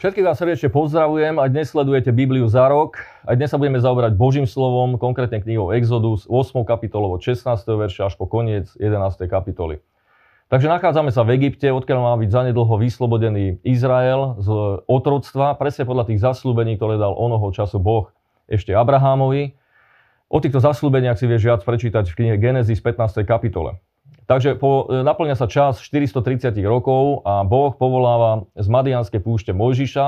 Všetkých vás srdečne pozdravujem a dnes sledujete Bibliu za rok. Aj dnes sa budeme zaoberať Božím slovom, konkrétne knihou Exodus, 8. kapitolou od 16. verša až po koniec 11. kapitoly. Takže nachádzame sa v Egypte, odkiaľ má byť zanedlho vyslobodený Izrael z otroctva, presne podľa tých zaslúbení, ktoré dal onoho času Boh ešte Abrahámovi. O týchto zaslúbeniach si vieš viac prečítať v knihe Genesis 15. kapitole. Takže po, e, naplňa sa čas 430 rokov a Boh povoláva z Madianskej púšte Mojžiša,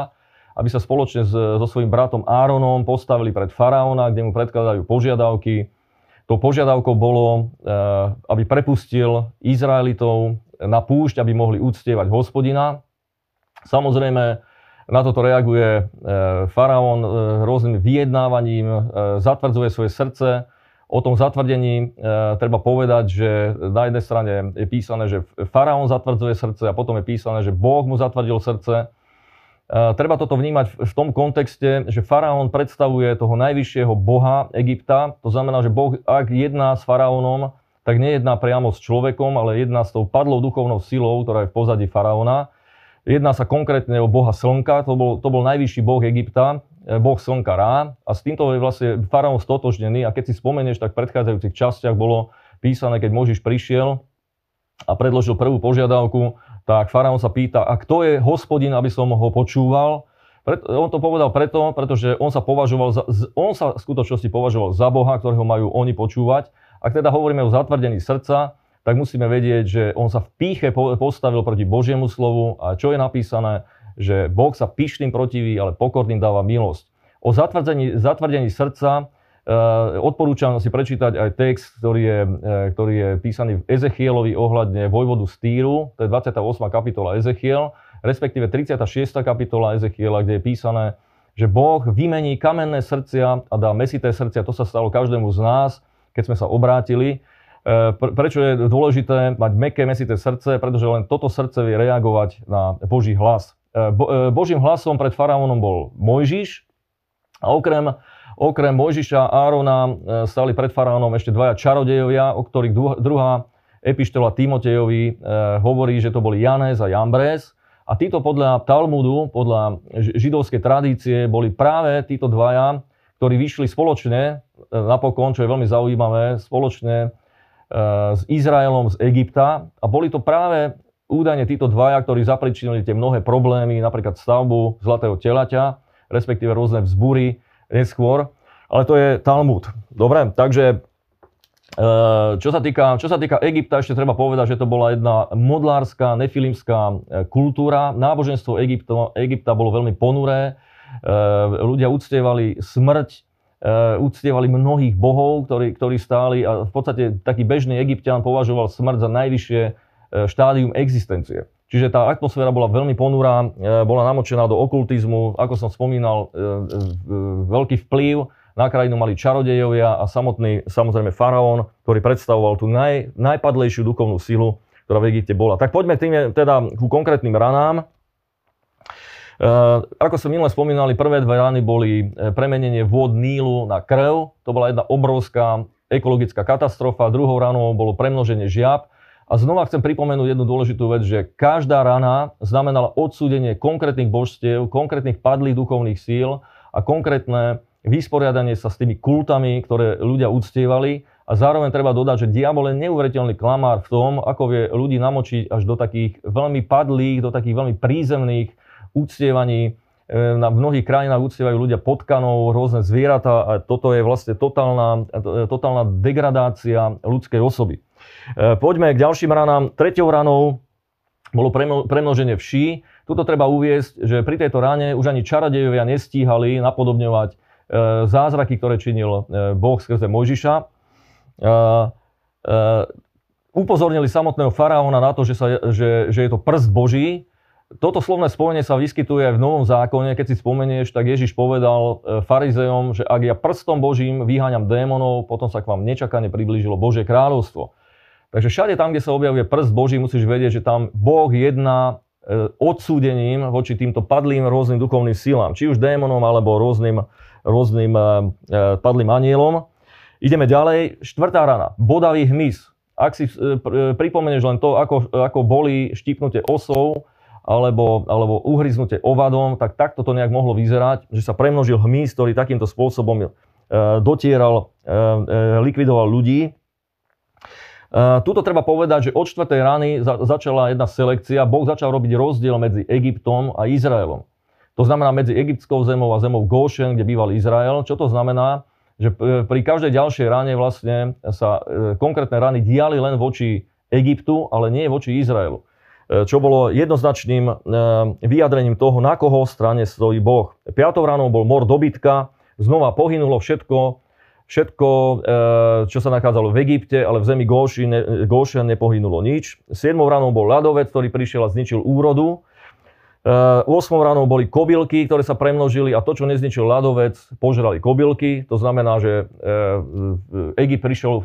aby sa spoločne s, so svojím bratom Áronom postavili pred faraóna, kde mu predkladajú požiadavky. To požiadavkou bolo, e, aby prepustil Izraelitov na púšť, aby mohli uctievať hospodina. Samozrejme, na toto reaguje e, faraón rôznym vyjednávaním, zatvrdzuje svoje srdce, O tom zatvrdení e, treba povedať, že na jednej strane je písané, že faraón zatvrdzuje srdce a potom je písané, že Boh mu zatvrdil srdce. E, treba toto vnímať v tom kontexte, že faraón predstavuje toho najvyššieho boha Egypta. To znamená, že Boh, ak jedná s faraónom, tak nejedná priamo s človekom, ale jedná s tou padlou duchovnou silou, ktorá je v pozadí faraóna. Jedná sa konkrétne o boha slnka, to bol, to bol najvyšší boh Egypta boh slnka Rá a s týmto je vlastne faraón stotožnený a keď si spomenieš, tak v predchádzajúcich častiach bolo písané, keď Možiš prišiel a predložil prvú požiadavku, tak faraón sa pýta, a kto je hospodin, aby som ho počúval? On to povedal preto, pretože on sa považoval za, on sa v skutočnosti považoval za Boha, ktorého majú oni počúvať. Ak teda hovoríme o zatvrdení srdca, tak musíme vedieť, že on sa v píche postavil proti Božiemu slovu a čo je napísané, že Boh sa pyšným protiví, ale pokorným dáva milosť. O zatvrdení, zatvrdení srdca e, odporúčam si prečítať aj text, ktorý je, e, ktorý je písaný v Ezechielovi ohľadne vojvodu z Týru, to je 28. kapitola Ezechiel, respektíve 36. kapitola Ezechiela, kde je písané, že Boh vymení kamenné srdcia a dá mesité srdcia. To sa stalo každému z nás, keď sme sa obrátili. E, prečo je dôležité mať meké, mesité srdce? Pretože len toto srdce vie reagovať na Boží hlas. E, e, Božím hlasom pred faraónom bol Mojžiš a okrem, okrem Mojžiša a Árona e, stali pred faraónom ešte dvaja čarodejovia, o ktorých druhá epištola Timotejovi hovorí, že to boli Janes a Jambres. A títo podľa Talmudu, podľa židovskej tradície, boli práve títo dvaja, ktorí vyšli spoločne, napokon, čo je veľmi zaujímavé, spoločne s Izraelom z Egypta. A boli to práve údajne títo dvaja, ktorí zapričinili tie mnohé problémy, napríklad stavbu zlatého telaťa, respektíve rôzne vzbúry neskôr. Ale to je Talmud. Dobre, takže e, čo sa, týka, čo sa týka Egypta, ešte treba povedať, že to bola jedna modlárska, nefilimská e, kultúra. Náboženstvo Egypto, Egypta bolo veľmi ponuré. E, ľudia uctievali smrť, uctievali mnohých bohov, ktorí, ktorí stáli a v podstate taký bežný egyptian považoval smrť za najvyššie štádium existencie. Čiže tá atmosféra bola veľmi ponurá, e, bola namočená do okultizmu, ako som spomínal, e, veľký vplyv na krajinu mali čarodejovia a samotný, samozrejme, faraón, ktorý predstavoval tú naj, najpadlejšiu duchovnú silu, ktorá v Egypte bola. Tak poďme tým, teda ku konkrétnym ranám. Ako som minule spomínali, prvé dve rany boli premenenie vôd Nílu na krv. To bola jedna obrovská ekologická katastrofa. Druhou ranou bolo premnoženie žiab. A znova chcem pripomenúť jednu dôležitú vec, že každá rana znamenala odsúdenie konkrétnych božstiev, konkrétnych padlých duchovných síl a konkrétne vysporiadanie sa s tými kultami, ktoré ľudia uctievali. A zároveň treba dodať, že diabol je neuveriteľný klamár v tom, ako vie ľudí namočiť až do takých veľmi padlých, do takých veľmi prízemných uctievaní. E, na mnohých krajinách uctievajú ľudia potkanov, rôzne zvieratá a toto je vlastne totálna, totálna degradácia ľudskej osoby. E, poďme k ďalším ranám. Treťou ranou bolo premnoženie vší. Tuto treba uviesť, že pri tejto rane už ani čarodejovia nestíhali napodobňovať e, zázraky, ktoré činil e, Boh skrze Mojžiša. Upozornili samotného faraóna na to, že, sa, že, že je to prst Boží. Toto slovné spojenie sa vyskytuje aj v Novom zákone. Keď si spomenieš, tak Ježiš povedal farizejom, že ak ja prstom Božím vyháňam démonov, potom sa k vám nečakane priblížilo Božie kráľovstvo. Takže všade tam, kde sa objavuje prst Boží, musíš vedieť, že tam Boh jedná e, odsúdením voči týmto padlým rôznym duchovným silám, či už démonom alebo rôznym, rôznym e, e, padlým anielom. Ideme ďalej. Štvrtá rana. Bodavý hmyz. Ak si pripomenieš len to, ako, ako boli štipnutie osov alebo, alebo uhryznutie ovadom, tak takto to nejak mohlo vyzerať, že sa premnožil hmyz, ktorý takýmto spôsobom dotieral, likvidoval ľudí. Tuto treba povedať, že od 4. rany za, začala jedna selekcia. Boh začal robiť rozdiel medzi Egyptom a Izraelom. To znamená medzi egyptskou zemou a zemou Goshen, kde býval Izrael. Čo to znamená? Že pri každej ďalšej rane vlastne sa konkrétne rany diali len voči Egyptu, ale nie voči Izraelu. Čo bolo jednoznačným vyjadrením toho, na koho strane stojí Boh. Piatou ranou bol mor dobytka, znova pohynulo všetko, všetko, e, čo sa nachádzalo v Egypte, ale v zemi Góšen nepohynulo nič. 7 ranou bol ľadovec, ktorý prišiel a zničil úrodu. 8 ranou boli kobylky, ktoré sa premnožili a to, čo nezničil ľadovec, požrali kobylky. To znamená, že Egypt prišiel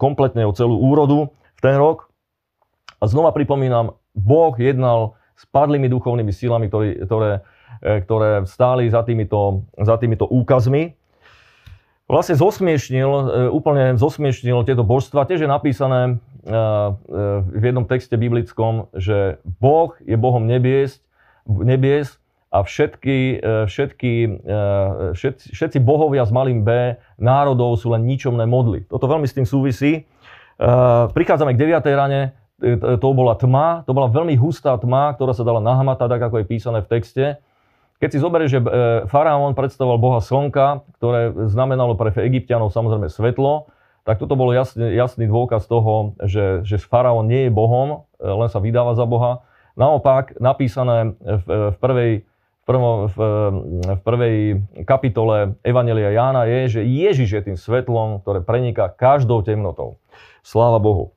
kompletne o celú úrodu v ten rok. A znova pripomínam, Boh jednal s padlými duchovnými sílami, ktoré, ktoré, e, ktoré stáli za týmito, za týmito úkazmi. Vlastne zosmiešnil, e, úplne zosmiešnil tieto božstva. Tiež je napísané e, v jednom texte biblickom, že Boh je Bohom nebies, nebies a všetky, všetky, všetci, všetci bohovia s malým B národov sú len ničomné modly. Toto veľmi s tým súvisí. Prichádzame k 9. rane. E, to bola tma, to bola veľmi hustá tma, ktorá sa dala nahmatať, tak ako je písané v texte. Keď si zoberieš, že e, faraón predstavoval boha slnka, ktoré znamenalo pre Egyptianov samozrejme svetlo, tak toto bol jasný, jasný dôkaz toho, že, že faraón nie je bohom, e, len sa vydáva za boha. Naopak, napísané v, v prvej prvom, v, v prvej kapitole Evanelia Jána je, že Ježiš je tým svetlom, ktoré preniká každou temnotou. Sláva Bohu.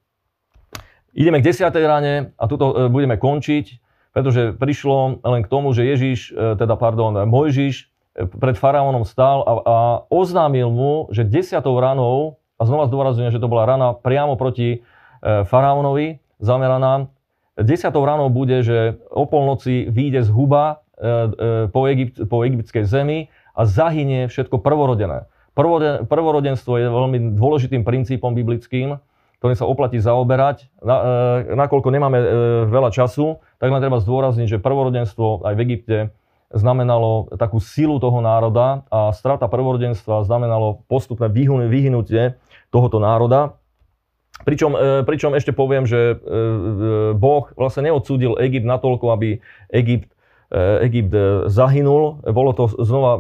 Ideme k 10. rane a tuto e, budeme končiť, pretože prišlo len k tomu, že Ježiš, e, teda pardon, Mojžiš e, pred faraónom stál a, a oznámil mu, že 10. ranou, a znova zdôrazňujem, že to bola rana priamo proti faraónovi zameraná, 10. ranou bude, že o polnoci vyjde z huba po, Egypt, po egyptskej zemi a zahynie všetko prvorodené. Prvorodenstvo je veľmi dôležitým princípom biblickým, ktorým sa oplatí zaoberať. Na, e, nakoľko nemáme e, veľa času, tak len treba zdôrazniť, že prvorodenstvo aj v Egypte znamenalo takú silu toho národa a strata prvorodenstva znamenalo postupné vyhnutie tohoto národa. Pričom, e, pričom ešte poviem, že e, e, Boh vlastne neodsúdil Egypt natoľko, aby Egypt, Egypt zahynul. Bolo to znova,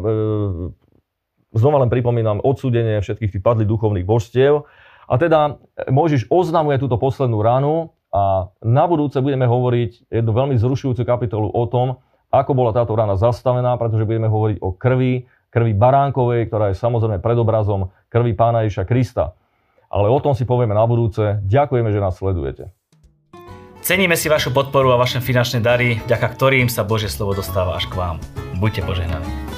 znova len pripomínam, odsúdenie všetkých tých padlých duchovných božstiev a teda e, Mojžiš oznamuje túto poslednú ranu a na budúce budeme hovoriť jednu veľmi zrušujúcu kapitolu o tom, ako bola táto rana zastavená, pretože budeme hovoriť o krvi, krvi baránkovej, ktorá je samozrejme predobrazom krvi pána Ježa Krista. Ale o tom si povieme na budúce. Ďakujeme, že nás sledujete. Ceníme si vašu podporu a vaše finančné dary, vďaka ktorým sa Božie slovo dostáva až k vám. Buďte požehnaní.